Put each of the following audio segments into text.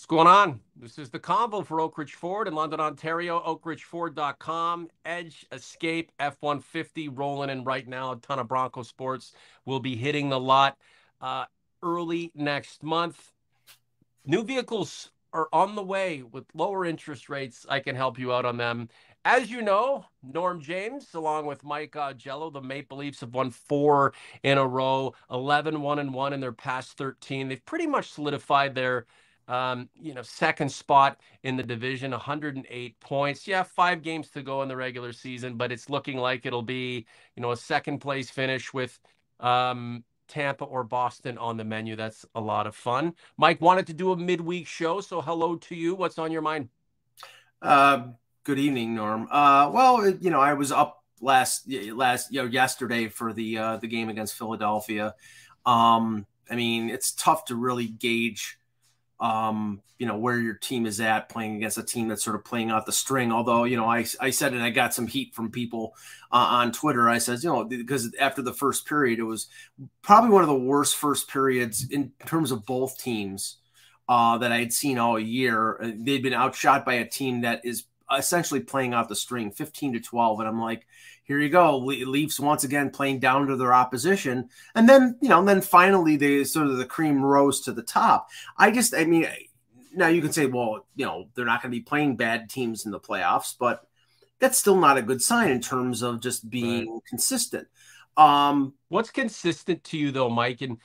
What's going on? This is the convo for Oak Ridge Ford in London, Ontario. OakRidgeFord.com. Edge, Escape, F-150 rolling in right now. A ton of Bronco sports will be hitting the lot uh, early next month. New vehicles are on the way with lower interest rates. I can help you out on them. As you know, Norm James, along with Mike uh, Jello, the Maple Leafs have won four in a row, 11 1 and 1 in their past 13. They've pretty much solidified their um, you know, second spot in the division, 108 points. Yeah, five games to go in the regular season, but it's looking like it'll be, you know, a second place finish with um, Tampa or Boston on the menu. That's a lot of fun. Mike wanted to do a midweek show, so hello to you. What's on your mind? Uh, good evening, Norm. Uh, well, you know, I was up last last you know yesterday for the uh, the game against Philadelphia. Um, I mean, it's tough to really gauge um, you know, where your team is at playing against a team that's sort of playing out the string. Although, you know, I, I said, and I got some heat from people uh, on Twitter. I said, you know, because after the first period, it was probably one of the worst first periods in terms of both teams uh, that I had seen all year. Uh, they'd been outshot by a team that is essentially playing out the string 15 to 12. And I'm like, here you go. Leafs once again playing down to their opposition. And then, you know, and then finally they sort of the cream rose to the top. I just, I mean, now you can say, well, you know, they're not going to be playing bad teams in the playoffs, but that's still not a good sign in terms of just being right. consistent. Um, What's consistent to you though, Mike? And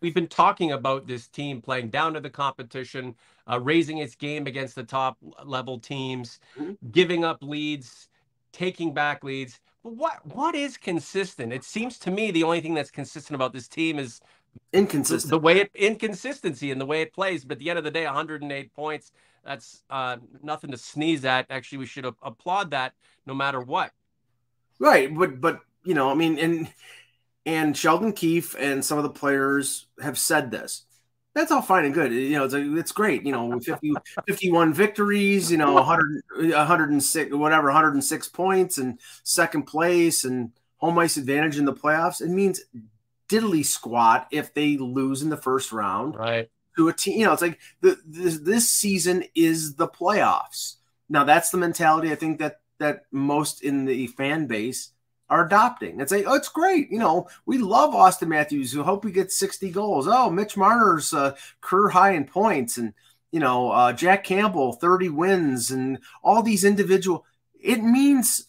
we've been talking about this team playing down to the competition, uh, raising its game against the top level teams, mm-hmm. giving up leads, taking back leads what what is consistent? It seems to me the only thing that's consistent about this team is inconsistent. The, way it inconsistency in the way it plays. But at the end of the day, 108 points. That's uh, nothing to sneeze at. Actually, we should applaud that no matter what. Right, but but you know, I mean, and and Sheldon Keefe and some of the players have said this that's all fine and good. You know, it's, it's great. You know, 50, 51 victories, you know, 100, 106, whatever, 106 points and second place and home ice advantage in the playoffs. It means diddly squat if they lose in the first round. Right. To a team, you know, it's like the, this, this season is the playoffs. Now, that's the mentality I think that that most in the fan base are adopting and say, "Oh, it's great. You know, we love Austin Matthews. We hope we get 60 goals. Oh, Mitch Marner's uh, career high in points, and you know, uh, Jack Campbell 30 wins, and all these individual. It means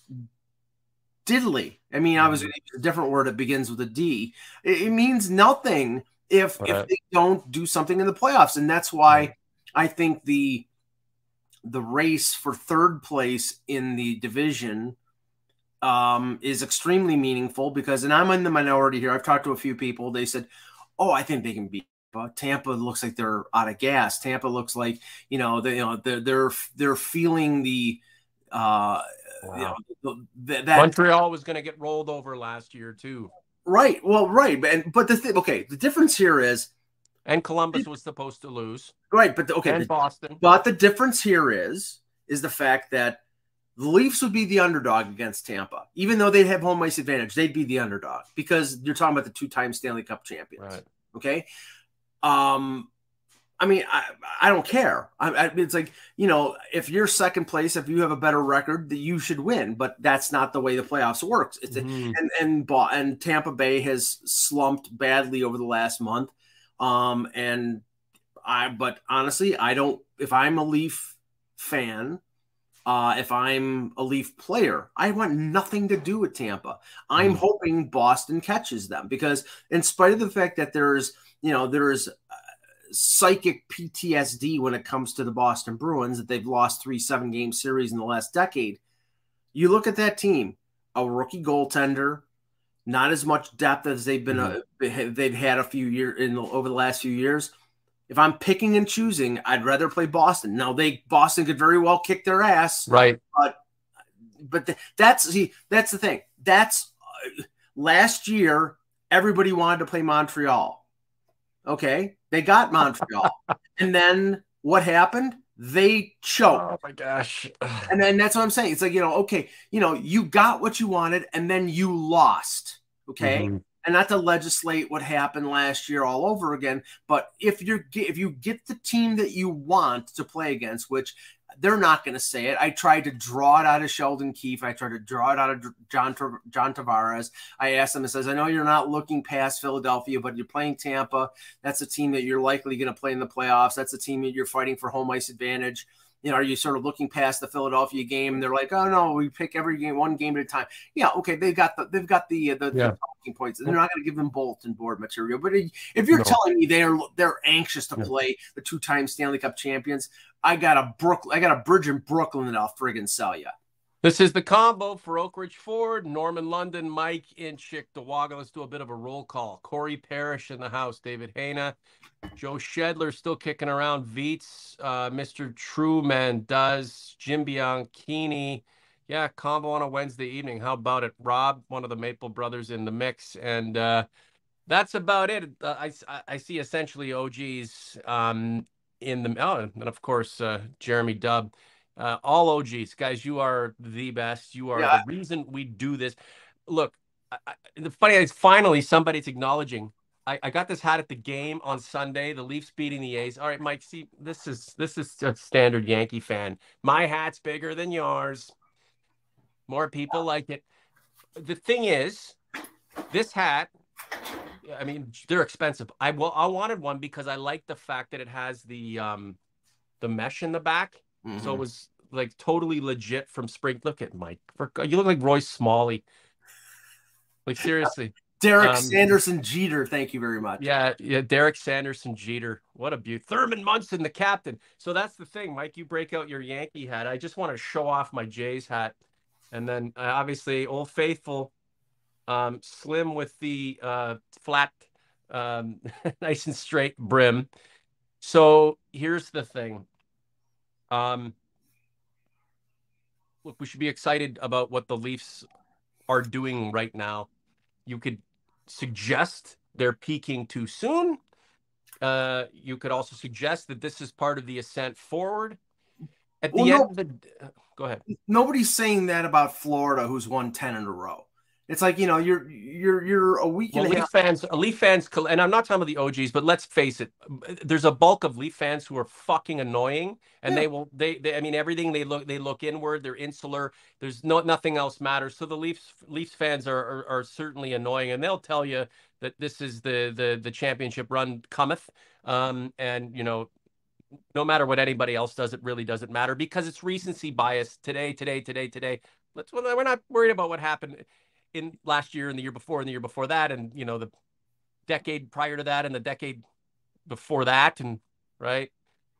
diddly. I mean, I was mm-hmm. a different word. It begins with a D. It, it means nothing if right. if they don't do something in the playoffs, and that's why I think the the race for third place in the division um, is extremely meaningful because, and I'm in the minority here. I've talked to a few people. They said, "Oh, I think they can beat." Tampa. Tampa looks like they're out of gas. Tampa looks like you know they you know they're they're, they're feeling the uh, wow. you know, that Montreal was going to get rolled over last year too. Right. Well, right. But but the thing, okay, the difference here is, and Columbus was supposed to lose. Right. But the, okay, and Boston. But the difference here is is the fact that the Leafs would be the underdog against Tampa, even though they'd have home ice advantage. They'd be the underdog because you're talking about the two-time Stanley Cup champions. Right. Okay. Um, I mean, I, I don't care. I, I, it's like you know, if you're second place, if you have a better record, that you should win. But that's not the way the playoffs works. It's mm-hmm. and and and Tampa Bay has slumped badly over the last month. Um, and I, but honestly, I don't. If I'm a Leaf fan, uh, if I'm a Leaf player, I want nothing to do with Tampa. I'm mm. hoping Boston catches them because, in spite of the fact that there's, you know, there's uh, psychic PTSD when it comes to the Boston Bruins that they've lost three seven game series in the last decade. You look at that team, a rookie goaltender, not as much depth as they've been mm-hmm. uh, they've had a few years in the, over the last few years if I'm picking and choosing, I'd rather play Boston. Now they Boston could very well kick their ass, right? But but that's see that's the thing. That's uh, last year everybody wanted to play Montreal. Okay, they got Montreal, and then what happened? They choked. Oh my gosh! and then that's what I'm saying. It's like you know, okay, you know, you got what you wanted, and then you lost. Okay. Mm-hmm and not to legislate what happened last year all over again. But if you're if you get the team that you want to play against, which they're not going to say it. I tried to draw it out of Sheldon Keefe. I tried to draw it out of John John Tavares. I asked him. It says, "I know you're not looking past Philadelphia, but you're playing Tampa. That's a team that you're likely going to play in the playoffs. That's a team that you're fighting for home ice advantage." You know, are you sort of looking past the Philadelphia game? They're like, oh no, we pick every game one game at a time. Yeah, okay, they've got the they've got the uh, the, yeah. the talking points. They're not going to give them bulletin board material. But if you're no. telling me they're they're anxious to yeah. play the two time Stanley Cup champions, I got a Brooklyn, I got a bridge in Brooklyn that I'll friggin' sell you. This is the combo for Oak Ridge Ford, Norman London, Mike in Cheektowaga. Let's do a bit of a roll call. Corey Parrish in the house, David Hayna, Joe Shedler still kicking around, Veets, uh, Mr. Truman does, Jim Bianchini. Yeah, combo on a Wednesday evening. How about it? Rob, one of the Maple brothers in the mix. And uh, that's about it. Uh, I, I see essentially OGs um, in the, oh, and of course, uh, Jeremy Dubb. Uh, all OGs, guys, you are the best. You are yeah. the reason we do this. Look, I, I, the funny is, finally somebody's acknowledging. I, I got this hat at the game on Sunday. The Leafs beating the A's. All right, Mike. See, this is this is a standard Yankee fan. My hat's bigger than yours. More people like it. The thing is, this hat. I mean, they're expensive. I well, I wanted one because I like the fact that it has the um, the mesh in the back Mm-hmm. So it was like totally legit from spring. Look at Mike. For, you look like Roy Smalley. Like seriously. Derek um, Sanderson Jeter, thank you very much. Yeah, yeah, Derek Sanderson Jeter. What a beauty. Thurman Munson, the captain. So that's the thing, Mike. You break out your Yankee hat. I just want to show off my Jays hat. And then uh, obviously Old Faithful, um, slim with the uh, flat, um, nice and straight brim. So here's the thing. Um, look, we should be excited about what the Leafs are doing right now. You could suggest they're peaking too soon. Uh, you could also suggest that this is part of the ascent forward. At the well, end no, of the, uh, go ahead. Nobody's saying that about Florida, who's won ten in a row. It's like you know you're you're you're a week well, Leaf fans, Leaf fans, and I'm not talking about the OGs, but let's face it, there's a bulk of Leaf fans who are fucking annoying, and yeah. they will they, they I mean everything they look they look inward, they're insular. There's no nothing else matters. So the Leafs Leafs fans are, are, are certainly annoying, and they'll tell you that this is the the the championship run cometh, um, and you know no matter what anybody else does, it really doesn't matter because it's recency bias. Today, today, today, today. Let's. We're not worried about what happened in last year and the year before and the year before that and you know the decade prior to that and the decade before that and right?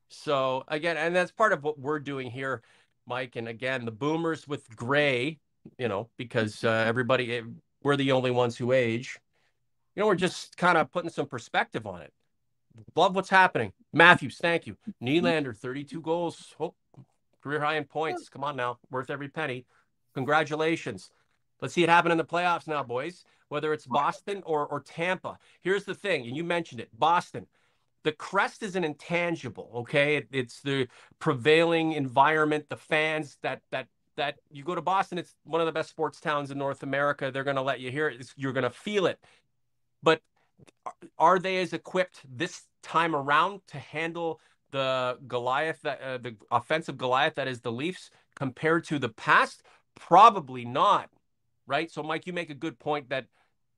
So again and that's part of what we're doing here mike. And again the boomers with gray you know because uh, everybody eh, we're the only ones who age. You know we're just kind of putting some perspective on it. Love what's happening. Matthews thank you. Nylander 32 goals. Oh, career high in points. Come on now. Worth every penny. Congratulations Let's see it happen in the playoffs now, boys. Whether it's Boston or or Tampa. Here's the thing, and you mentioned it, Boston. The crest is an intangible, okay? It, it's the prevailing environment, the fans that that that you go to Boston. It's one of the best sports towns in North America. They're going to let you hear it. It's, you're going to feel it. But are they as equipped this time around to handle the Goliath, that uh, the offensive Goliath that is the Leafs compared to the past? Probably not right? So, Mike, you make a good point that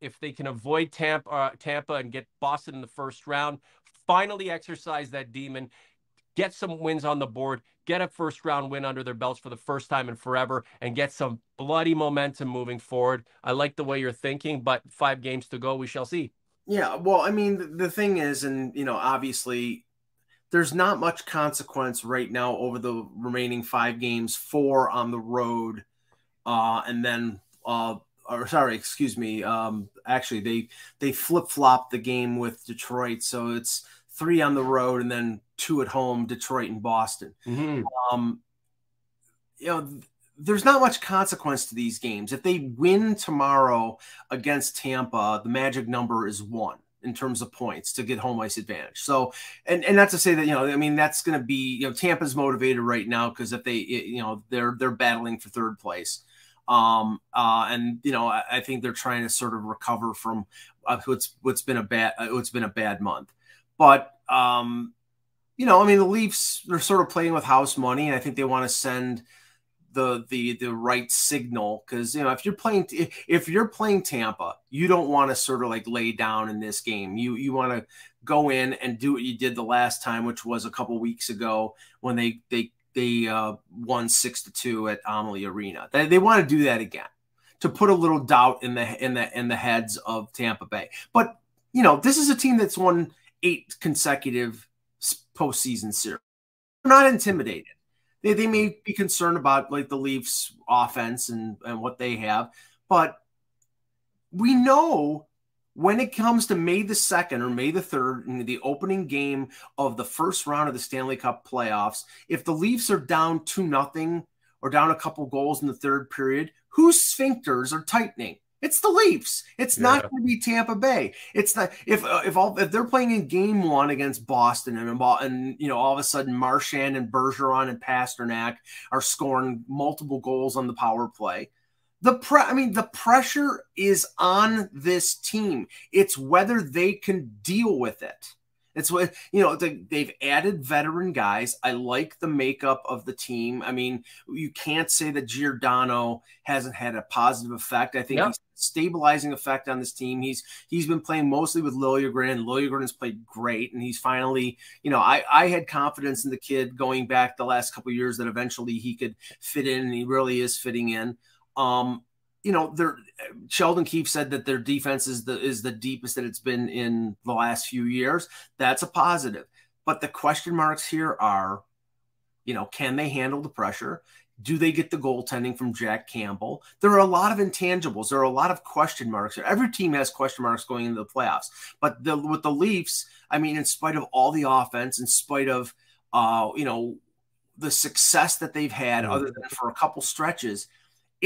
if they can avoid Tampa, uh, Tampa and get Boston in the first round, finally exercise that demon, get some wins on the board, get a first round win under their belts for the first time in forever, and get some bloody momentum moving forward. I like the way you're thinking, but five games to go, we shall see. Yeah, well, I mean, the thing is, and you know, obviously, there's not much consequence right now over the remaining five games, four on the road, uh, and then uh, or sorry, excuse me. Um, actually, they they flip flop the game with Detroit, so it's three on the road and then two at home, Detroit and Boston. Mm-hmm. Um, you know, there's not much consequence to these games. If they win tomorrow against Tampa, the magic number is one in terms of points to get home ice advantage. So, and and not to say that you know, I mean, that's going to be you know, Tampa's motivated right now because if they you know they're they're battling for third place. Um, uh, and you know, I, I, think they're trying to sort of recover from uh, what's what's been a bad uh, what's been a bad month. But um, you know, I mean, the Leafs they're sort of playing with house money, and I think they want to send the the the right signal because you know if you're playing if you're playing Tampa, you don't want to sort of like lay down in this game. You you want to go in and do what you did the last time, which was a couple weeks ago when they they they uh, won six to two at Amalie Arena. They, they want to do that again to put a little doubt in the in the in the heads of Tampa Bay. But you know, this is a team that's won eight consecutive postseason series. They're not intimidated. They, they may be concerned about like the Leafs offense and, and what they have, but we know when it comes to May the 2nd or May the 3rd in the opening game of the first round of the Stanley Cup playoffs, if the Leafs are down 2 nothing or down a couple goals in the third period, whose sphincters are tightening? It's the Leafs. It's yeah. not going to be Tampa Bay. It's not if uh, if all if they're playing in Game One against Boston and and you know all of a sudden Marchand and Bergeron and Pastrnak are scoring multiple goals on the power play. The pre- I mean, the pressure is on this team. It's whether they can deal with it. It's what you know. They've added veteran guys. I like the makeup of the team. I mean, you can't say that Giordano hasn't had a positive effect. I think yep. he's stabilizing effect on this team. He's he's been playing mostly with Liljegren, and Liljegren has played great. And he's finally, you know, I I had confidence in the kid going back the last couple years that eventually he could fit in, and he really is fitting in. Um, you know, their Sheldon Keefe said that their defense is the is the deepest that it's been in the last few years. That's a positive. But the question marks here are, you know, can they handle the pressure? Do they get the goaltending from Jack Campbell? There are a lot of intangibles. There are a lot of question marks. Every team has question marks going into the playoffs. But the, with the Leafs, I mean, in spite of all the offense, in spite of uh, you know the success that they've had, mm-hmm. other than for a couple stretches,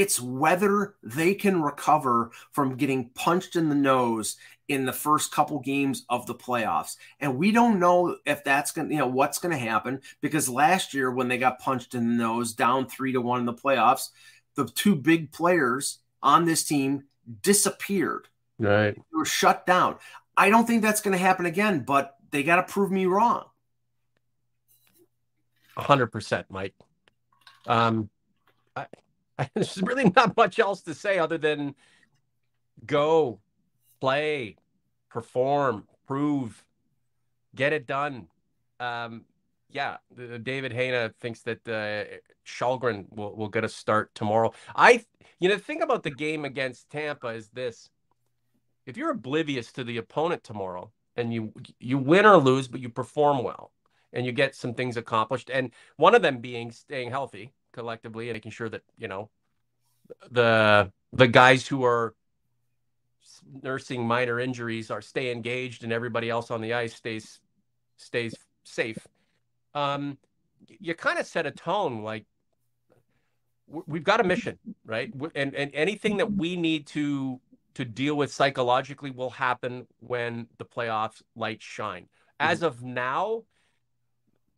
it's whether they can recover from getting punched in the nose in the first couple games of the playoffs. And we don't know if that's going to, you know, what's going to happen because last year when they got punched in the nose down three to one in the playoffs, the two big players on this team disappeared. Right. They were shut down. I don't think that's going to happen again, but they got to prove me wrong. 100%, Mike. Um, I, there's really not much else to say other than go, play, perform, prove, get it done. Um, yeah, David Hayna thinks that uh, Källgren will, will get a start tomorrow. I, you know, the thing about the game against Tampa is this: if you're oblivious to the opponent tomorrow and you you win or lose, but you perform well and you get some things accomplished, and one of them being staying healthy, collectively and making sure that you know the the guys who are nursing minor injuries are stay engaged and everybody else on the ice stays stays safe. Um you kind of set a tone like we've got a mission right? And and anything that we need to to deal with psychologically will happen when the playoffs lights shine. As mm-hmm. of now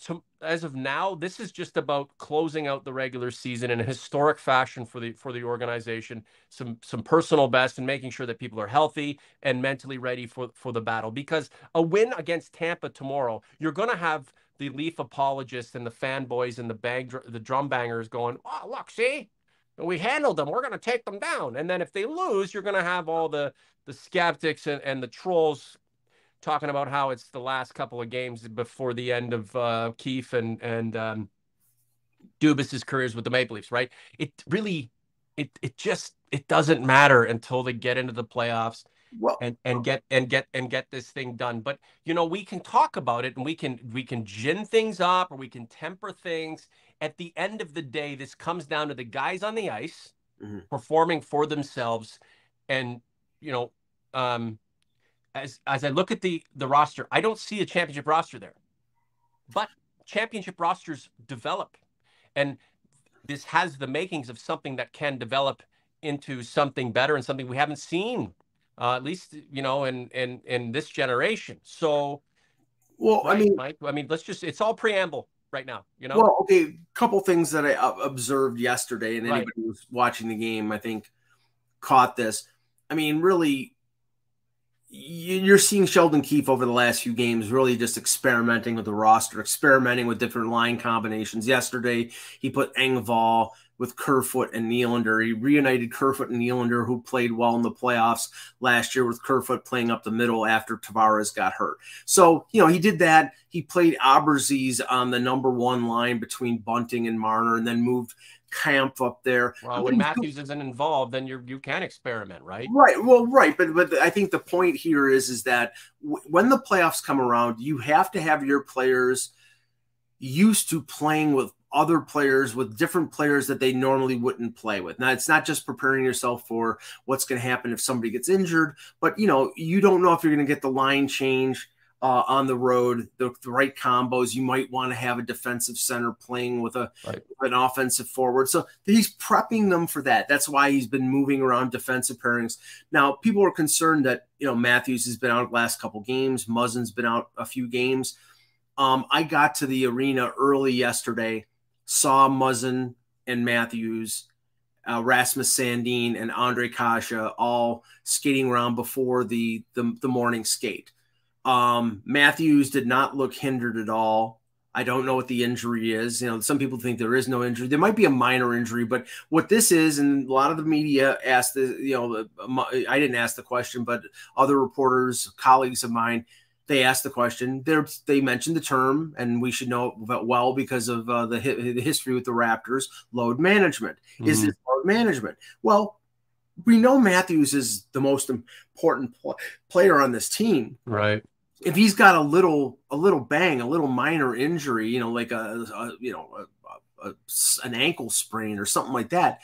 to, as of now, this is just about closing out the regular season in a historic fashion for the for the organization. Some some personal best and making sure that people are healthy and mentally ready for for the battle. Because a win against Tampa tomorrow, you're going to have the Leaf apologists and the fanboys and the bang the drum bangers going, "Oh, look, see, we handled them. We're going to take them down." And then if they lose, you're going to have all the the skeptics and, and the trolls talking about how it's the last couple of games before the end of uh, Keefe and and um, Dubas's careers with the Maple Leafs, right? It really, it it just it doesn't matter until they get into the playoffs. Well, and and get and get and get this thing done. But you know, we can talk about it and we can we can gin things up or we can temper things. At the end of the day, this comes down to the guys on the ice mm-hmm. performing for themselves, and you know, um, as as I look at the the roster, I don't see a championship roster there. But championship rosters develop, and this has the makings of something that can develop into something better and something we haven't seen, uh, at least you know, in in in this generation. So, well, right, I mean, Mike, I mean, let's just it's all preamble. right now. You know. Well, okay, a couple things that I observed yesterday, and anybody right. who's watching the game, I think, caught this. I mean, really, you're seeing Sheldon Keefe over the last few games really just experimenting with the roster, experimenting with different line combinations. Yesterday, he put Engvall with Kerfoot and Nylander. He reunited Kerfoot and Nylander, who played well in the playoffs last year, with Kerfoot playing up the middle after Tavares got hurt. So, you know, he did that. He played Abruzzese on the number one line between Bunting and Marner, and then moved Kampf up there. Well, when Matthews isn't involved, then you you can experiment, right? Right. Well, right. But but I think the point here is is that w- when the playoffs come around, you have to have your players used to playing with other players with different players that they normally wouldn't play with. Now it's not just preparing yourself for what's going to happen if somebody gets injured, but you know, you don't know if you're going to get the line change uh, on the road, the, the, right combos. You might want to have a defensive center playing with a right. an offensive forward. So he's prepping them for that. That's why he's been moving around defensive pairings. Now, people are concerned that you know Matthews has been out last couple games. Muzzin's been out a few games. Um, I got to the arena early yesterday, saw Muzzin and Matthews. Uh, Rasmus Sandin and Ondrej Kase all skating around before the, the, the morning skate. Um, Matthews did not look hindered at all. I don't know what the injury is. You know, some people think there is no injury. There might be a minor injury, but what this is, and a lot of the media asked the, you know, I didn't ask the question, but other reporters, colleagues of mine, they asked the question. They they mentioned the term, and we should know well because of uh, the the history with the Raptors. Load management mm-hmm. is this load management? Well, we know Matthews is the most important pl- player on this team, right? If he's got a little a little bang, a little minor injury, you know, like a, a you know a, a, an ankle sprain or something like that,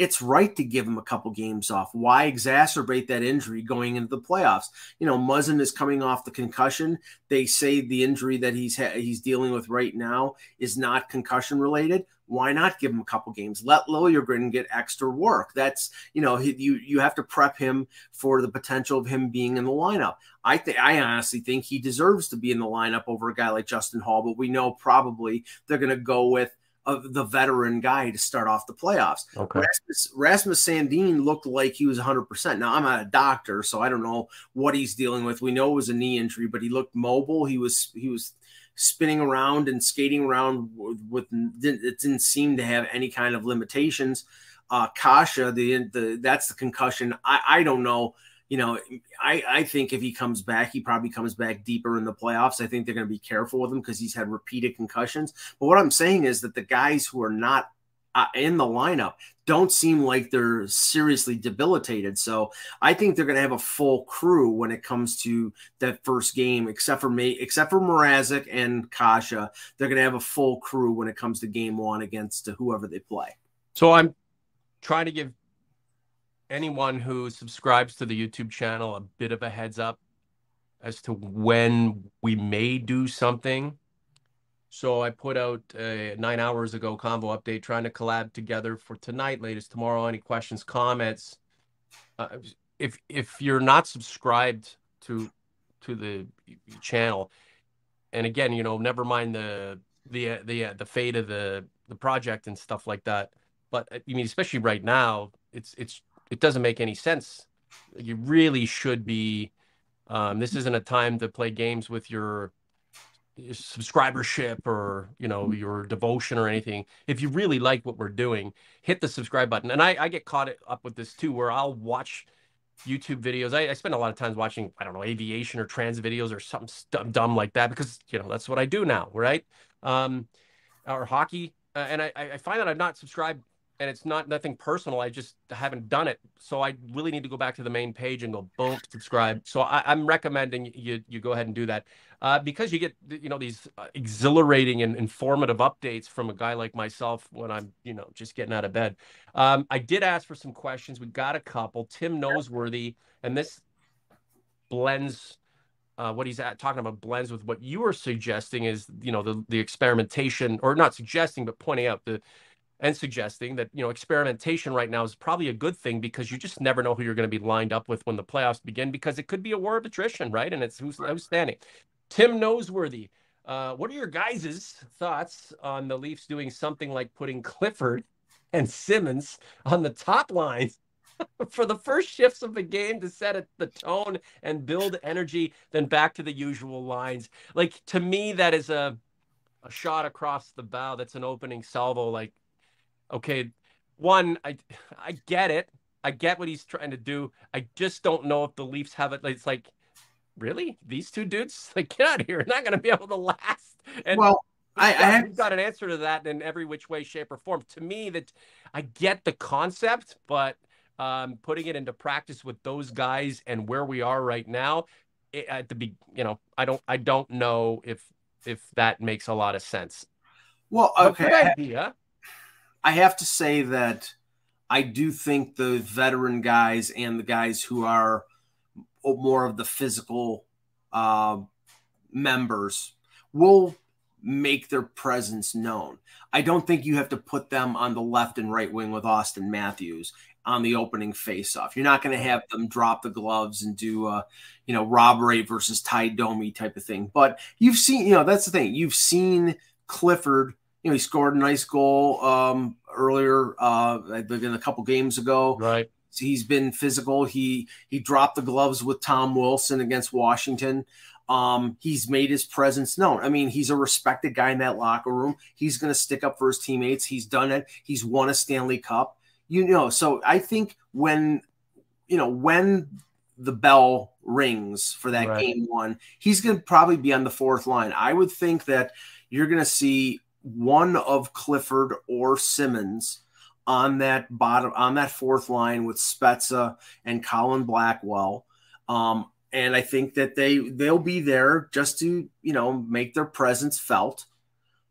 it's right to give him a couple games off. Why exacerbate that injury going into the playoffs? You know, Muzzin is coming off the concussion. They say the injury that he's ha- he's dealing with right now is not concussion related why not give him a couple games? Let Liljegren get extra work. That's you know you you have to prep him for the potential of him being in the lineup. I think I honestly think he deserves to be in the lineup over a guy like Justin Holl, but we know probably they're going to go with of the veteran guy to start off the playoffs. Okay. Rasmus, Rasmus Sandin looked like he was 100%. Now, I'm not a doctor, so I don't know what he's dealing with. We know it was a knee injury, but he looked mobile. He was he was spinning around and skating around with, with it didn't seem to have any kind of limitations. Uh, Kase, the, the that's the concussion. I, I don't know. You know, I, I think if he comes back, he probably comes back deeper in the playoffs. I think they're going to be careful with him because he's had repeated concussions. But what I'm saying is that the guys who are not uh, in the lineup don't seem like they're seriously debilitated. So I think they're going to have a full crew when it comes to that first game, except for me, except for Mrazek and Kase. They're going to have a full crew when it comes to game one against whoever they play. So I'm trying to give anyone who subscribes to the YouTube channel a bit of a heads up as to when we may do something so I put out a nine hours ago convo update trying to collab together for tonight, latest tomorrow. Any questions, comments? Uh, if if you're not subscribed to to the channel, and again, you know, never mind the the the the fate of the the project and stuff like that. But uh, I mean, especially right now, it's it's it doesn't make any sense. You really should be. Um, this isn't a time to play games with your subscribership or you know mm-hmm. your devotion or anything if you really like what we're doing hit the subscribe button and i, I get caught up with this too where i'll watch youtube videos I, I spend a lot of times watching i don't know aviation or trans videos or something dumb, dumb like that because you know that's what i do now right um or hockey uh, and I, I find that i've not subscribed and it's not nothing personal. I just haven't done it, so I really need to go back to the main page and go boom, subscribe. So I, am recommending you you go ahead and do that uh, because you get you know these uh, exhilarating and informative updates from a guy like myself when I'm you know just getting out of bed. Um, I did ask for some questions. We got a couple. Tim Noseworthy, and this blends uh, what he's at, talking about blends with what you were suggesting is you know the the experimentation or not suggesting but pointing out the and suggesting that you know experimentation right now is probably a good thing because you just never know who you're going to be lined up with when the playoffs begin because it could be a war of attrition, right? And it's who's who's standing. Tim Noseworthy, Uh, what are your guys' thoughts on the Leafs doing something like putting Clifford and Simmonds on the top line for the first shifts of the game to set the tone and build energy, then back to the usual lines? Like to me, that is a a shot across the bow. That's an opening salvo. Like, okay, one, I I get it. I get what he's trying to do. I just don't know if the Leafs have it. It's like, really, these two dudes, like, get out of here. They're not going to be able to last. And well, I, got, I have got an answer to that in every which way, shape, or form. To me, that I get the concept, but um, putting it into practice with those guys and where we are right now, it, at the be, you know, I don't, I don't know if if that makes a lot of sense. Well, okay. Good idea. I have to say that I do think the veteran guys and the guys who are more of the physical uh, members will make their presence known. I don't think you have to put them on the left and right wing with Austin Matthews on the opening faceoff. You're not going to have them drop the gloves and do a, you know, Rob Ray versus Ty Domi type of thing. But you've seen, you know, that's the thing. You've seen Clifford. You know, he scored a nice goal um, earlier, uh, in a couple games ago. Right. He's been physical. He he dropped the gloves with Tom Wilson against Washington. Um, he's made his presence known. I mean, he's a respected guy in that locker room. He's going to stick up for his teammates. He's done it. He's won a Stanley Cup. You know, so I think when you know when the bell rings for that right. game one, he's going to probably be on the fourth line. I would think that you're going to see one of Clifford or Simmonds on that bottom on that fourth line with Spezza and Colin Blackwell. Um, and I think that they they'll be there just to you know make their presence felt.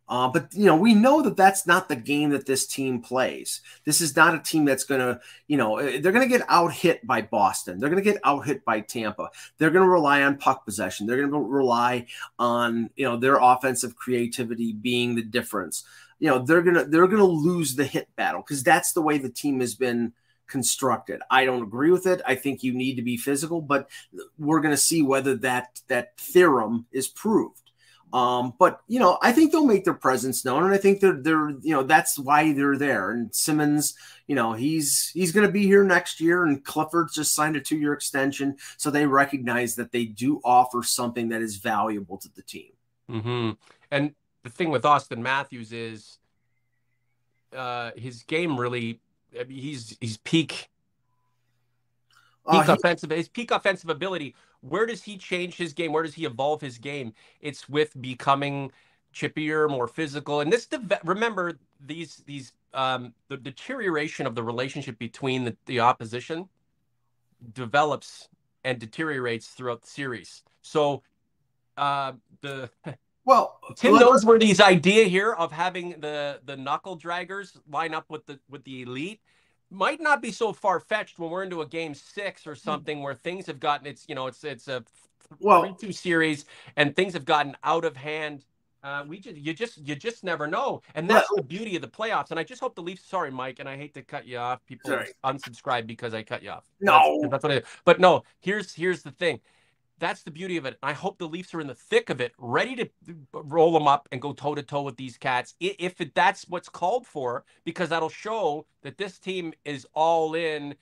Uh, but you know we know that that's not the game that this team plays. This is not a team that's going to you know eh, they're going to get out hit by Boston. They're going to get out hit by Tampa. They're going to rely on puck possession. They're going to rely on you know their offensive creativity being the difference. You know they're gonna they're gonna lose the hit battle because that's the way the team has been constructed. I don't agree with it. I think you need to be physical, but we're going to see whether that that theorem is proved. Um, but you know, I think they'll make their presence known, and I think they're they're you know that's why they're there. And Simmonds, you know, he's he's going to be here next year, and Clifford's just signed a two year extension, so they recognize that they do offer something that is valuable to the team. Mm-hmm. And the thing with Austin Matthews is uh, his game really I mean, he's he's peak peak uh, offensive his peak offensive ability. Where does he change his game? Where does he evolve his game? It's with becoming chippier, more physical. And this remember these these um the deterioration of the relationship between the, the opposition develops and deteriorates throughout the series. So uh the Well, Tim Noseworthy's idea here of having the the knuckle draggers line up with the with the elite might not be so far fetched when we're into a game six or something where things have gotten it's you know it's it's a well two series and things have gotten out of hand. Uh, we just you just you just never know, and that's the beauty of the playoffs. And I just hope the Leafs. Sorry, Mike, and I hate to cut you off. People sorry. unsubscribe because I cut you off. No, that's, that's what I. But no, here's here's the thing that's the beauty of it. I hope the Leafs are in the thick of it, ready to uh, roll them up and go toe to toe with these cats if it, that's what's called for, because that'll show that this team is all in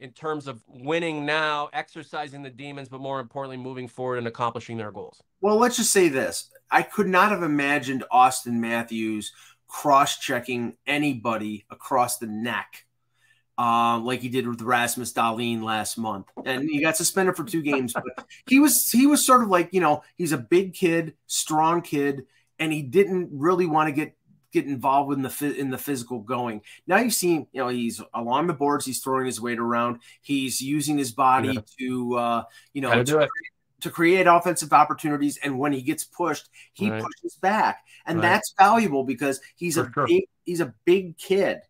in terms of winning now, exercising the demons, but more importantly, moving forward and accomplishing their goals. Well, let's just say this I could not have imagined Austin Matthews cross checking anybody across the neck um, like he did with Rasmus Dahlin last month, and he got suspended for two games. But he was he was sort of like you know he's a big kid, strong kid, and he didn't really want to get get involved in the in the physical going. Now you see, you know, he's along the boards, he's throwing his weight around, he's using his body yeah. to uh, you know to, to, create offensive opportunities, and when he gets pushed, he right. pushes back, and right. that's valuable because he's for a sure. big he's a big kid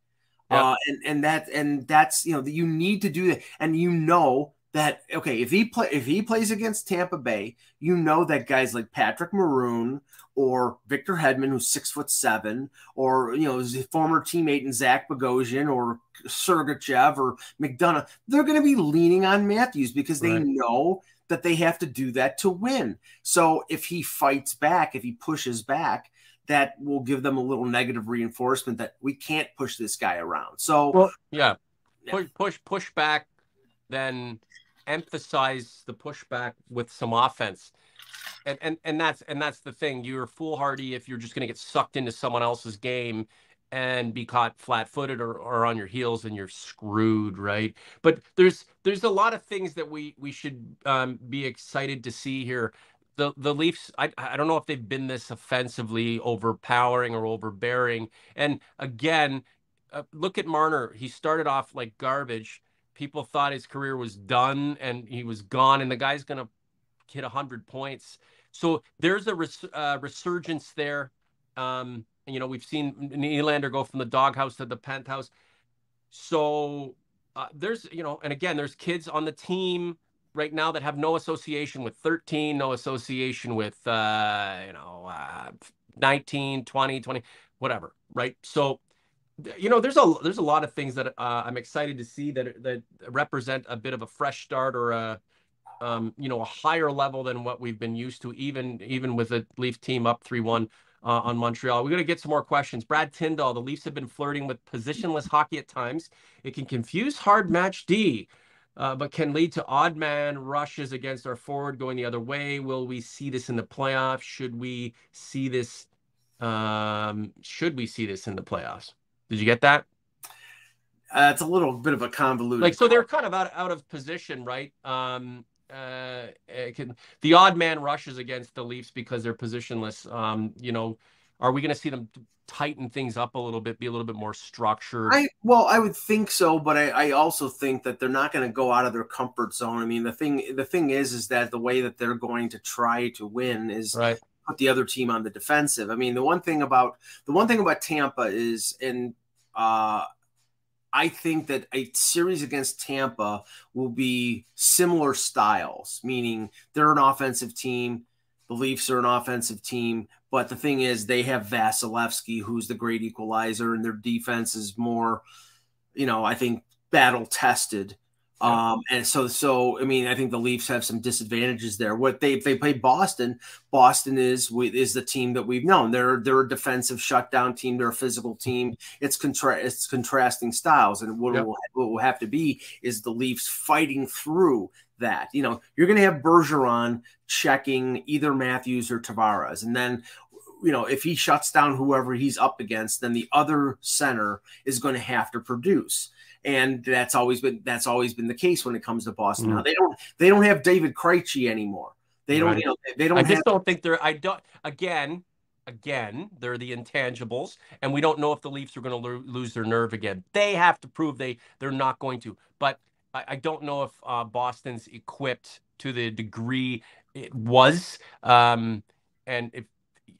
uh, and and that and that's you know you need to do that, and you know that okay if he play if he plays against Tampa Bay, you know that guys like Patrick Maroon or Victor Hedman, who's six foot seven, or you know his former teammate in Zach Bogosian or Sergachev or McDonagh, they're going to be leaning on Matthews because they right. know that they have to do that to win. So if he fights back, if he pushes back, that will give them a little negative reinforcement that we can't push this guy around. So well, yeah, push push push back, then emphasize the pushback with some offense. And, and and that's and that's the thing. You're foolhardy if you're just going to get sucked into someone else's game and be caught flat-footed or, or on your heels and you're screwed right but there's there's a lot of things that we we should um, be excited to see here the the Leafs, I I don't know if they've been this offensively overpowering or overbearing. And again, uh, look at Marner. He started off like garbage. People thought his career was done and he was gone. And the guy's gonna hit hundred points. So there's a res, uh, resurgence there. Um, you know, we've seen Nylander go from the doghouse to the penthouse. So uh, there's, you know, and again, there's kids on the team right now that have no association with 13, no association with, uh, you know, uh, 19, 20, 20, whatever. Right. So, you know, there's a there's a lot of things that uh, I'm excited to see that that represent a bit of a fresh start or a um, you know a higher level than what we've been used to, even even with a Leaf team up three one uh, on Montreal. We're going to get some more questions. Brad Tyndall, the Leafs have been flirting with positionless hockey at times. It can confuse hard match D uh, but can lead to odd man rushes against our forward going the other way. Will we see this in the playoffs? Should we see this? Um, should we see this in the playoffs? Did you get that? Uh, it's a little bit of a convoluted. Like so, they're kind of out out of position, right? Um, uh, can, the odd man rushes against the Leafs because they're positionless. Um, you know, are we going to see them tighten things up a little bit, be a little bit more structured? I well, I would think so, but I, I also think that they're not going to go out of their comfort zone. I mean, the thing the thing is, is that the way that they're going to try to win is right. put the other team on the defensive. I mean, the one thing about the one thing about Tampa is, and uh, I think that a series against Tampa will be similar styles, meaning they're an offensive team. The Leafs are an offensive team, but the thing is, they have Vasilevskiy, who's the great equalizer, and their defense is more, you know, I think battle tested. Um, and so, so I mean, I think the Leafs have some disadvantages there. What they if they play Boston, Boston is is the team that we've known. They're they're a defensive shutdown team. They're a physical team. It's contra- it's contrasting styles, and what, will, what will have to be is the Leafs fighting through that. You know, you're going to have Bergeron checking either Matthews or Tavares, and then you know, if he shuts down whoever he's up against, then the other center is going to have to produce. And that's always been that's always been the case when it comes to Boston. Mm. Now they don't they don't have David Krejci anymore. They don't right. you know they don't. I just don't think they're. I don't again. Again, they're the intangibles, and we don't know if the Leafs are going to lo- lose their nerve again. They have to prove they they're not going to. But I, I don't know if uh, Boston's equipped to the degree it was. Um, and if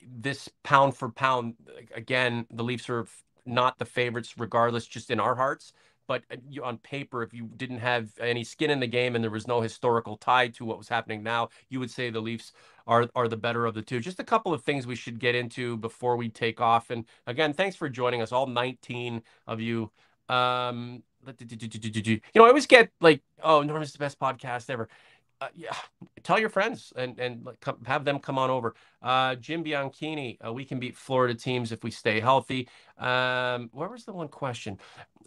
this pound for pound, again, the Leafs are not the favorites, regardless, just in our hearts. But uh, on paper, if you didn't have any skin in the game and there was no historical tie to what was happening now, you would say the Leafs are are the better of the two. Just a couple of things we should get into before we take off. And again, thanks for joining us, all 19 of you. Um, you know, I always get like, oh, Norman's the best podcast ever uh, yeah, tell your friends and and come, have them come on over. Uh, Jim Bianchini, uh, we can beat Florida teams if we stay healthy. Um, where was the one question?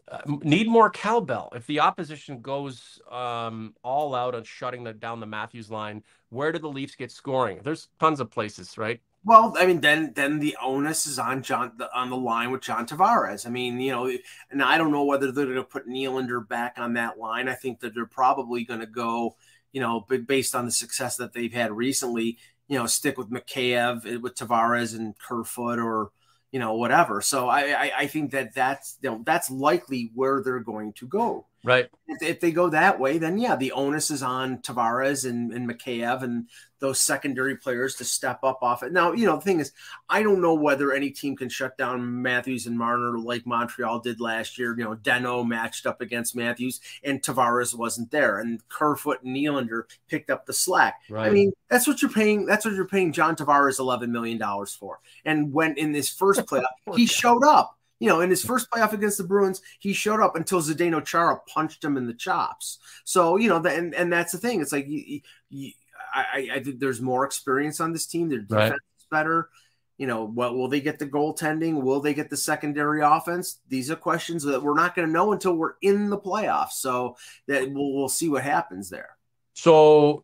Uh, need more cowbell. If the opposition goes um, all out on shutting the, down the Matthews line, where do the Leafs get scoring? There's tons of places, right? Well, I mean, then then the onus is on John the, on the line with John Tavares. I mean, you know, and I don't know whether they're going to put Nylander back on that line. I think that they're probably going to go you know, based on the success that they've had recently, you know, stick with Mikheyev eh, with Tavares and Kerfoot or you know whatever. So I, I, I think that that's you know that's likely where they're going to go. Right. If, if, they go that way, then yeah, the onus is on Tavares and, and Mikheyev and those secondary players to step up off it. Now, you know, the thing is, I don't know whether any team can shut down Matthews and Marner like Montreal did last year. You know, Deno matched up against Matthews and Tavares wasn't there, and Kerfoot and Nylander picked up the slack. Right. I mean, that's what you're paying. That's what you're paying John Tavares eleven million dollars for. And when in this first playoff, he showed up You know, in his first playoff against the Bruins, he showed up until Zdeno Chara punched him in the chops. So you know, the, and and that's the thing. It's like you, you, I, I think there's more experience on this team. Their defense right. is better. You know, what will they get the goaltending? Will they get the secondary offense? These are questions that we're not going to know until we're in the playoffs. So that we'll, we'll see what happens there. So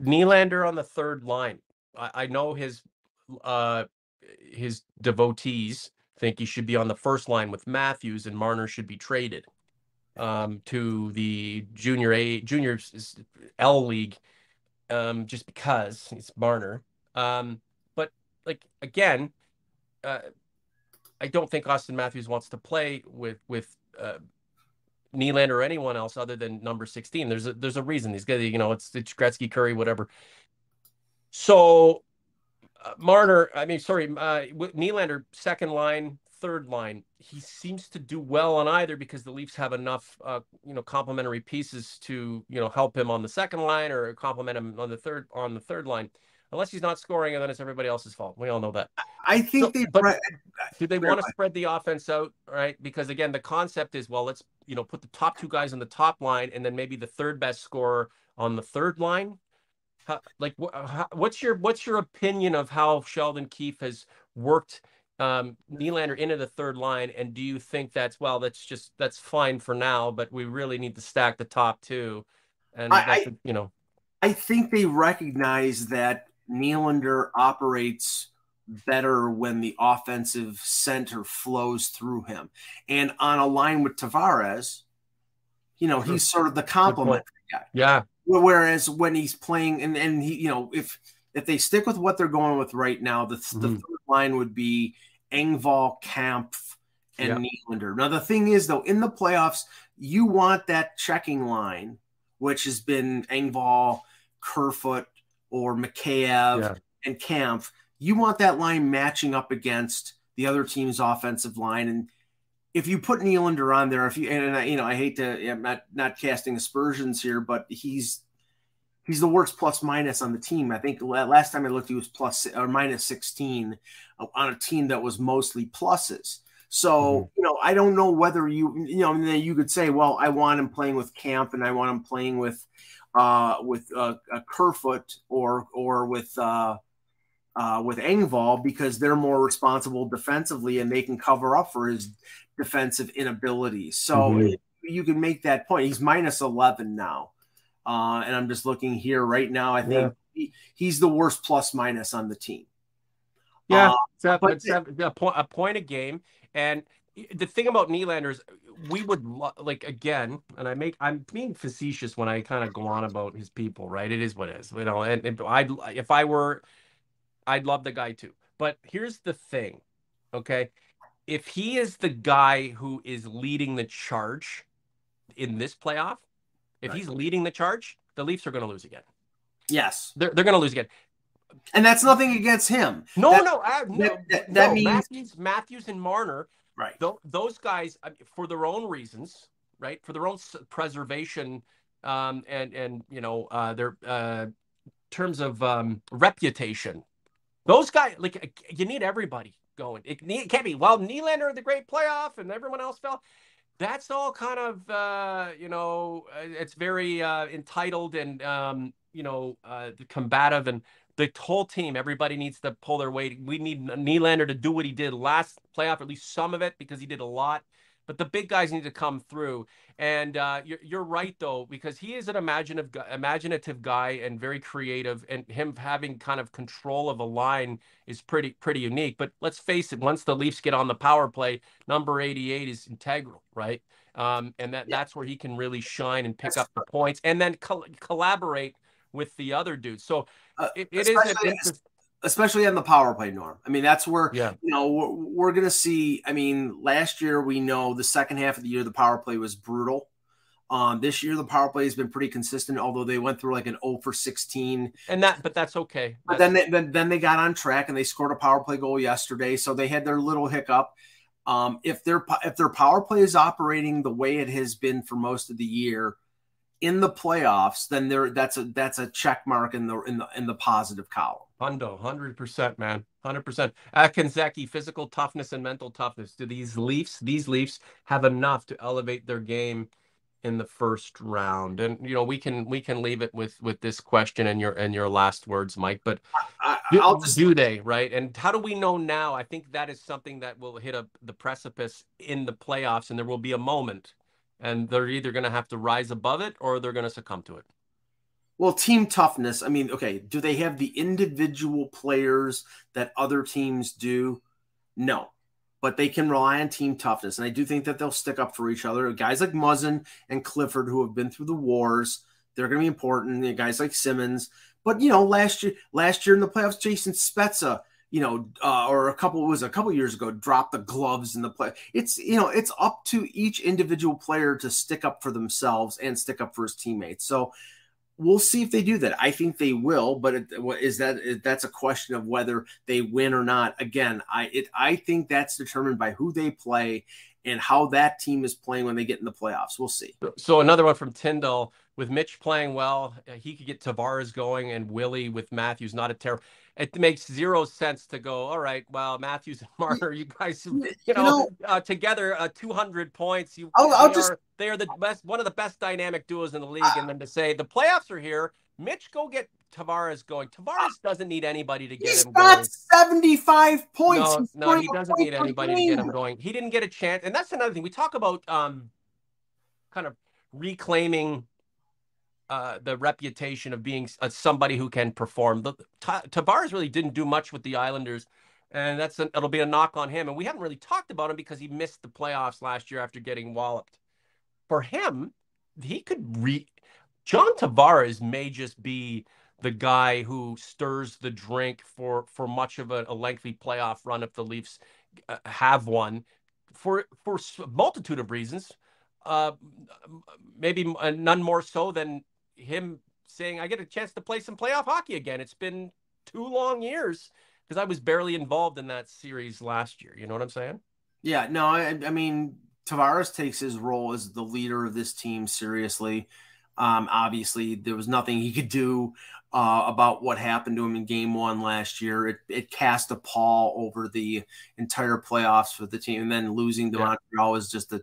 Nylander on the third line. I, I know his uh his devotees think he should be on the first line with Matthews and Marner should be traded um, to the junior A junior L league um, just because it's Marner. Um, but like again, uh, I don't think Auston Matthews wants to play with with uh, Nylander or anyone else other than number sixteen. There's a there's a reason he's got you know it's it's Gretzky, Kurri, whatever. So Marner, I mean, sorry, uh, Nylander, second line, third line. He seems to do well on either because the Leafs have enough, uh, you know, complementary pieces to, you know, help him on the second line or complement him on the third on the third line. Unless he's not scoring, and then it's everybody else's fault. We all know that. I think so, they. But do they want to spread the offense out, right? Because again, the concept is, well, let's you know put the top two guys on the top line, and then maybe the third best scorer on the third line how, like how, what's your what's your opinion of how Sheldon Keefe has worked um, Nylander into the third line, and do you think that's well, that's just that's fine for now, but we really need to stack the top two, and I, you know, I think they recognize that Nylander operates better when the offensive center flows through him, and on a line with Tavares, you know, he's sort of the complement guy. Yeah, Whereas when he's playing, and and he, you know, if if they stick with what they're going with right now, the, mm-hmm. the third line would be Engvall, Kampf, and yeah. Nylander. Now the thing is, though, in the playoffs, you want that checking line, which has been Engvall, Kerfoot, or Mikheyev yeah. and Kampf. You want that line matching up against the other team's offensive line, and if you put Nylander on there, if you and I, you know, I hate to, I'm not not casting aspersions here, but he's he's the worst plus minus on the team. I think last time I looked, he was plus or minus 16 on a team that was mostly pluses. So mm-hmm. you know, I don't know whether you you know you could say, well, I want him playing with Kampf and I want him playing with uh, with uh, a Kerfoot or or with uh, uh, with Engvall because they're more responsible defensively and they can cover up for his defensive inabilities. So mm-hmm. you can make that point. He's minus 11 now. Uh, and I'm just looking here right now. I think yeah. he, he's the worst plus minus on the team. Yeah, uh, but, a, point, a point a game. And the thing about Nylander is we would lo- like again, and I make I'm being facetious when I kind of go on about his people, right? It is what it is, you know. And, and I if I were, I'd love the guy too. But here's the thing, okay? if he is the guy who is leading the charge in this playoff, if right. he's leading the charge, the Leafs are going to lose again. Yes, they're they're going to lose again. And that's nothing against him. No, that, no, I, no, that, that, that no, means Matthews, Matthews and Marner. Right. Th- those guys, for their own reasons, right, for their own preservation, um, and and you know, uh, their uh, terms of um, reputation. Those guys, like, you need everybody going. It, it can't be. Well, Nylander the great playoff and everyone else fell. That's all kind of uh, you know, uh, it's very uh, entitled and um, you know, uh, combative and the whole team. Everybody needs to pull their weight. We need Nylander to do what he did last playoff, at least some of it, because he did a lot but the big guys need to come through. And uh, you're, you're right though, because he is an imaginative, imaginative guy and very creative, and him having kind of control of a line is pretty pretty unique. But let's face it, once the Leafs get on the power play, number 88 is integral, right? Um, and that yeah. that's where he can really shine and pick up the points, and then co- collaborate with the other dudes. So uh, it, it is especially on the power play norm. I mean, that's where yeah. you know we're, we're going to see. I mean, last year we know the second half of the year the power play was brutal. Um, this year the power play has been pretty consistent, although they went through like an 0 for 16. And that, but that's okay. But then they, then, then they got on track and they scored a power play goal yesterday, so they had their little hiccup. Um, if their if their power play is operating the way it has been for most of the year in the playoffs, then there that's a that's a check mark in the in the in the positive column. Hundo, hundred percent, man, hundred percent. Akinzeki, physical toughness and mental toughness. Do these Leafs, these Leafs, have enough to elevate their game in the first round? And you know, we can we can leave it with with this question and your and your last words, Mike. But I, do, just... do, they right? And how do we know now? I think that is something that will hit a the precipice in the playoffs, and there will be a moment, and they're either going to have to rise above it or they're going to succumb to it. Well, team toughness. I mean, okay, do they have the individual players that other teams do? No, but they can rely on team toughness. And I do think that they'll stick up for each other. Guys like Muzzin and Clifford, who have been through the wars, they're going to be important. guys like Simmonds. But, you know, last year, last year in the playoffs, Jason Spezza, you know, uh, or a couple was a couple years ago, dropped the gloves in the play. It's you know, it's up to each individual player to stick up for themselves and stick up for his teammates. So we'll see if they do that. I think they will, but it, is that that's a question of whether they win or not. Again, I it I think that's determined by who they play and how that team is playing when they get in the playoffs. We'll see. So another one from Tyndall with Mitch playing well, uh, he could get Tavares going and Willie with Matthews not a terrible it makes zero sense to go, all right, well, Matthews and Marner, you guys, you know, you know uh, together, uh, 200 points. You, I'll, I'll just, are, they are the best, one of the best dynamic duos in the league. Uh, and then to say the playoffs are here, Mitch, go get Tavares going. Tavares doesn't need anybody to get him going. He's got 75 points. No, no he doesn't need anybody to get him going. He didn't get a chance. And that's another thing. We talk about um, kind of reclaiming uh, the reputation of being uh, somebody who can perform. The, Tavares really didn't do much with the Islanders, and that's an, it'll be a knock on him. And we haven't really talked about him because he missed the playoffs last year after getting walloped. For him, he could re. John Tavares may just be the guy who stirs the drink for for much of a, a lengthy playoff run if the Leafs uh, have one for for a multitude of reasons. Uh, maybe none more so than him saying, I get a chance to play some playoff hockey again. It's been two long years because I was barely involved in that series last year. You know what I'm saying? Yeah, no, I, I mean, Tavares takes his role as the leader of this team seriously. Um, obviously, there was nothing he could do uh, about what happened to him in game one last year. It, it cast a pall over the entire playoffs for the team. And then losing to yeah. Montreal was just a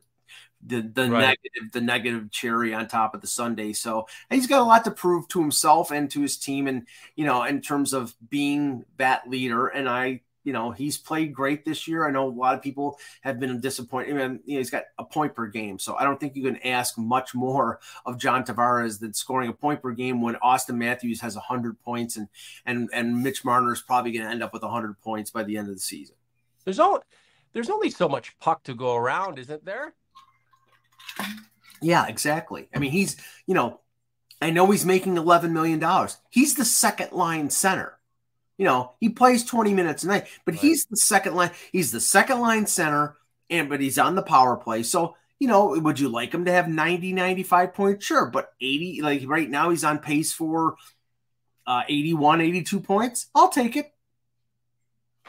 the the right. negative the negative cherry on top of the sundae. So he's got a lot to prove to himself and to his team, and you know, in terms of being that leader. And I, you know, he's played great this year. I know a lot of people have been disappointed. I mean, you know, he's got a point per game, so I don't think you can ask much more of John Tavares than scoring a point per game when Auston Matthews has hundred points and and and Mitch Marner is probably going to end up with hundred points by the end of the season. There's only there's only so much puck to go around, isn't there? Yeah, exactly. I mean, he's, you know, I know he's making $11 million. He's the second line center. You know, he plays 20 minutes a night, but right. he's the second line. He's the second line center, and but he's on the power play. So, you know, would you like him to have 90, 95 points? Sure. But 80, like right now, he's on pace for uh, 81, 82 points. I'll take it.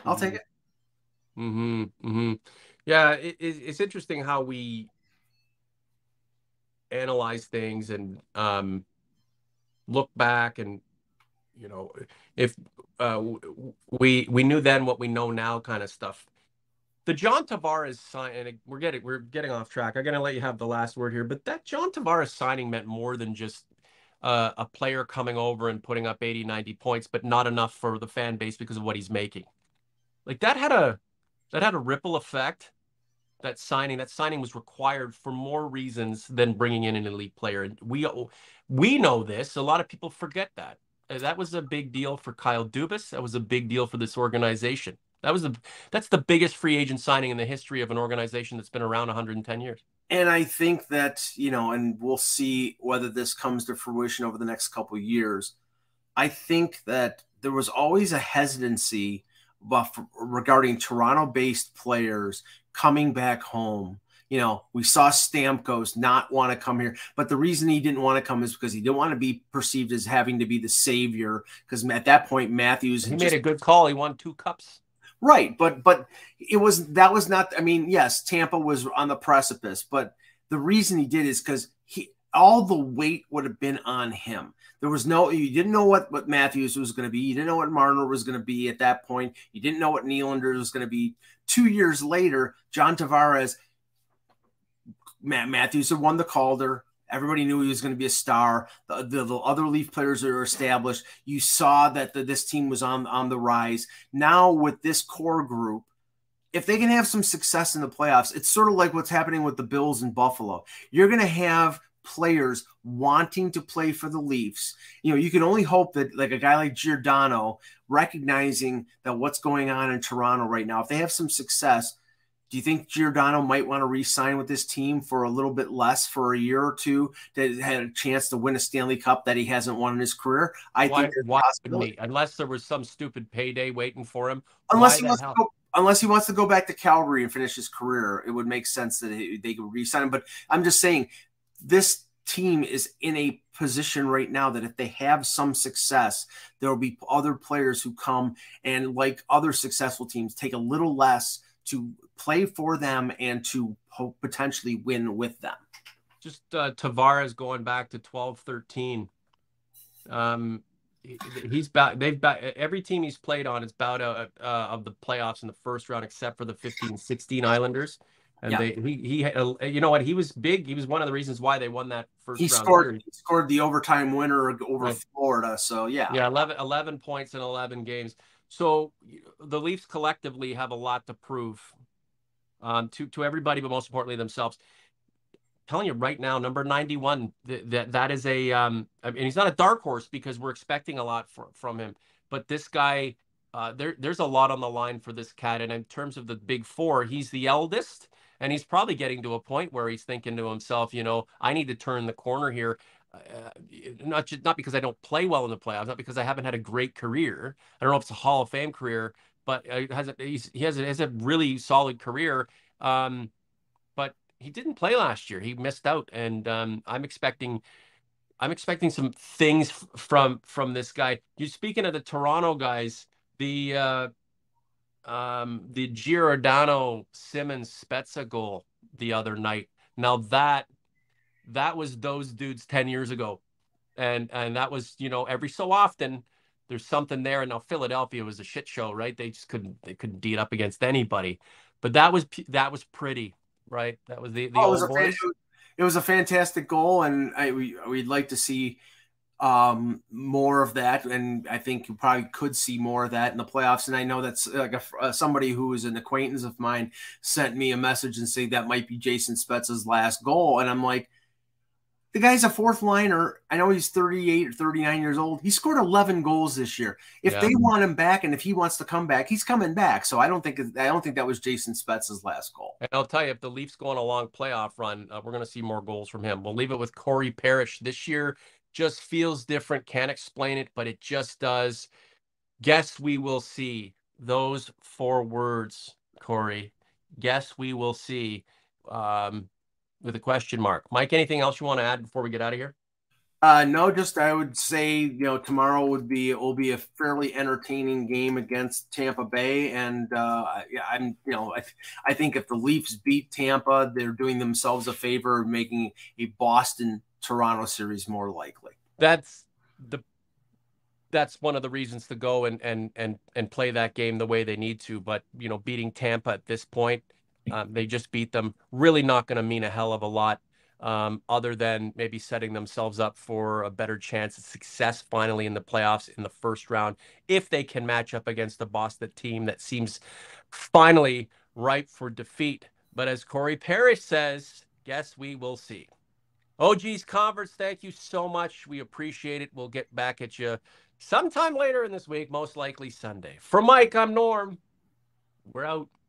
I'll mm-hmm. take it. Mm-hmm. Mm-hmm. Yeah, it, it's interesting how we analyze things and um, look back and you know if uh, we we knew then what we know now kind of stuff. The john tavares sign and we're getting we're getting off track. I'm going to let you have the last word here but that john tavares signing meant more than just uh, a player coming over and putting up 80 90 points but not enough for the fan base because of what he's making. Like that had a that had a ripple effect that signing that signing was required for more reasons than bringing in an elite player. And we we know this. A lot of people forget that Uh, that was a big deal for Kyle Dubas. That was a big deal for this organization. That was the that's the biggest free agent signing in the history of an organization that's been around 110 years. And I think that you know and we'll see whether this comes to fruition over the next couple years. I think that there was always a hesitancy regarding Toronto based players coming back home. You know, we saw Stamkos not want to come here, but the reason he didn't want to come is because he didn't want to be perceived as having to be the savior. Because at that point, Matthews he made a good call. He won two cups. Right, but but it was that was not. I mean, yes, Tampa was on the precipice, but the reason he did is because he all the weight would have been on him. There was no, you didn't know what, what Matthews was going to be. You didn't know what Marner was going to be at that point. You didn't know what Nylander was going to be. Two years later, John Tavares, Matt Matthews had won the Calder. Everybody knew he was going to be a star. The, the, the other Leaf players are established. You saw that the, this team was on, on the rise. Now, with this core group, if they can have some success in the playoffs, it's sort of like what's happening with the Bills in Buffalo. You're going to have players wanting to play for the Leafs. You know, you can only hope that like a guy like Giordano recognizing that what's going on in Toronto right now, if they have some success, do you think Giordano might want to re-sign with this team for a little bit less for a year or two to had a chance to win a Stanley Cup that he hasn't won in his career? I why, think why unless there was some stupid payday waiting for him. Unless he wants to go, unless he wants to go back to Calgary and finish his career, it would make sense that he, they could re-sign him. But I'm just saying this team is in a position right now that if they have some success, there will be other players who come and, like other successful teams, take a little less to play for them and to potentially win with them. Just uh, Tavares going back to 12 13. Um, he's about they've about every team he's played on is about out uh, of the playoffs in the first round except for the 15 16 Islanders and yeah. they he he had, you know what he was big. He was one of the reasons why they won that first. He scored he scored the overtime winner over right. Florida. So yeah, yeah, 11, 11 points in eleven games. So the Leafs collectively have a lot to prove um, to to everybody, but most importantly themselves. telling you right now, number ninety one, that that, that is a um, and he's not a dark horse because we're expecting a lot for, from him. But this guy, uh, there there's a lot on the line for this cat, and in terms of the big four, he's the eldest and he's probably getting to a point where he's thinking to himself, you know, I need to turn the corner here. Uh, not just, not because I don't play well in the playoffs, not because I haven't had a great career. I don't know if it's a Hall of Fame career, but uh, has a, he has a, has a really solid career. Um, but he didn't play last year. He missed out, and um, I'm expecting I'm expecting some things from from this guy. You speaking of the Toronto guys, the uh, um, the Giordano Simmonds Spezza goal the other night. Now that that was those dudes 10 years ago. And and that was, you know, every so often there's something there. And now Philadelphia was a shit show, right? They just couldn't they couldn't beat up against anybody. But that was that was pretty, right? That was the, the oh, it, was a, it was a fantastic goal, and I we we'd like to see um, more of that, and I think you probably could see more of that in the playoffs. And I know that's like a, uh, somebody who is an acquaintance of mine sent me a message and say that might be Jason Spezza's last goal, and I'm like, the guy's a fourth liner. I know he's 38 or 39 years old. He scored 11 goals this year. If yeah. they want him back, and if he wants to come back, he's coming back. So I don't think I don't think that was Jason Spezza's last goal. And I'll tell you, if the Leafs go on a long playoff run, uh, we're going to see more goals from him. We'll leave it with Corey Parrish this year just feels different. Can't explain it, but it just does. Guess we will see those four words, Corey. Guess we will see um, with a question mark. Mike, anything else you want to add before we get out of here? Uh, no, just I would say you know tomorrow would be will be a fairly entertaining game against Tampa Bay, and uh, I'm you know I, I think if the Leafs beat Tampa, they're doing themselves a favor of making a Boston Toronto series more likely. That's the that's one of the reasons to go and and and and play that game the way they need to. But you know, beating Tampa at this point, um, they just beat them. Really not going to mean a hell of a lot, um, other than maybe setting themselves up for a better chance of success finally in the playoffs in the first round if they can match up against the Boston team that seems finally ripe for defeat. But as Corey Parrish says, guess we will see. OG's Converse, thank you so much. We appreciate it. We'll get back at you sometime later in this week, most likely Sunday. For Mike, I'm Norm. We're out.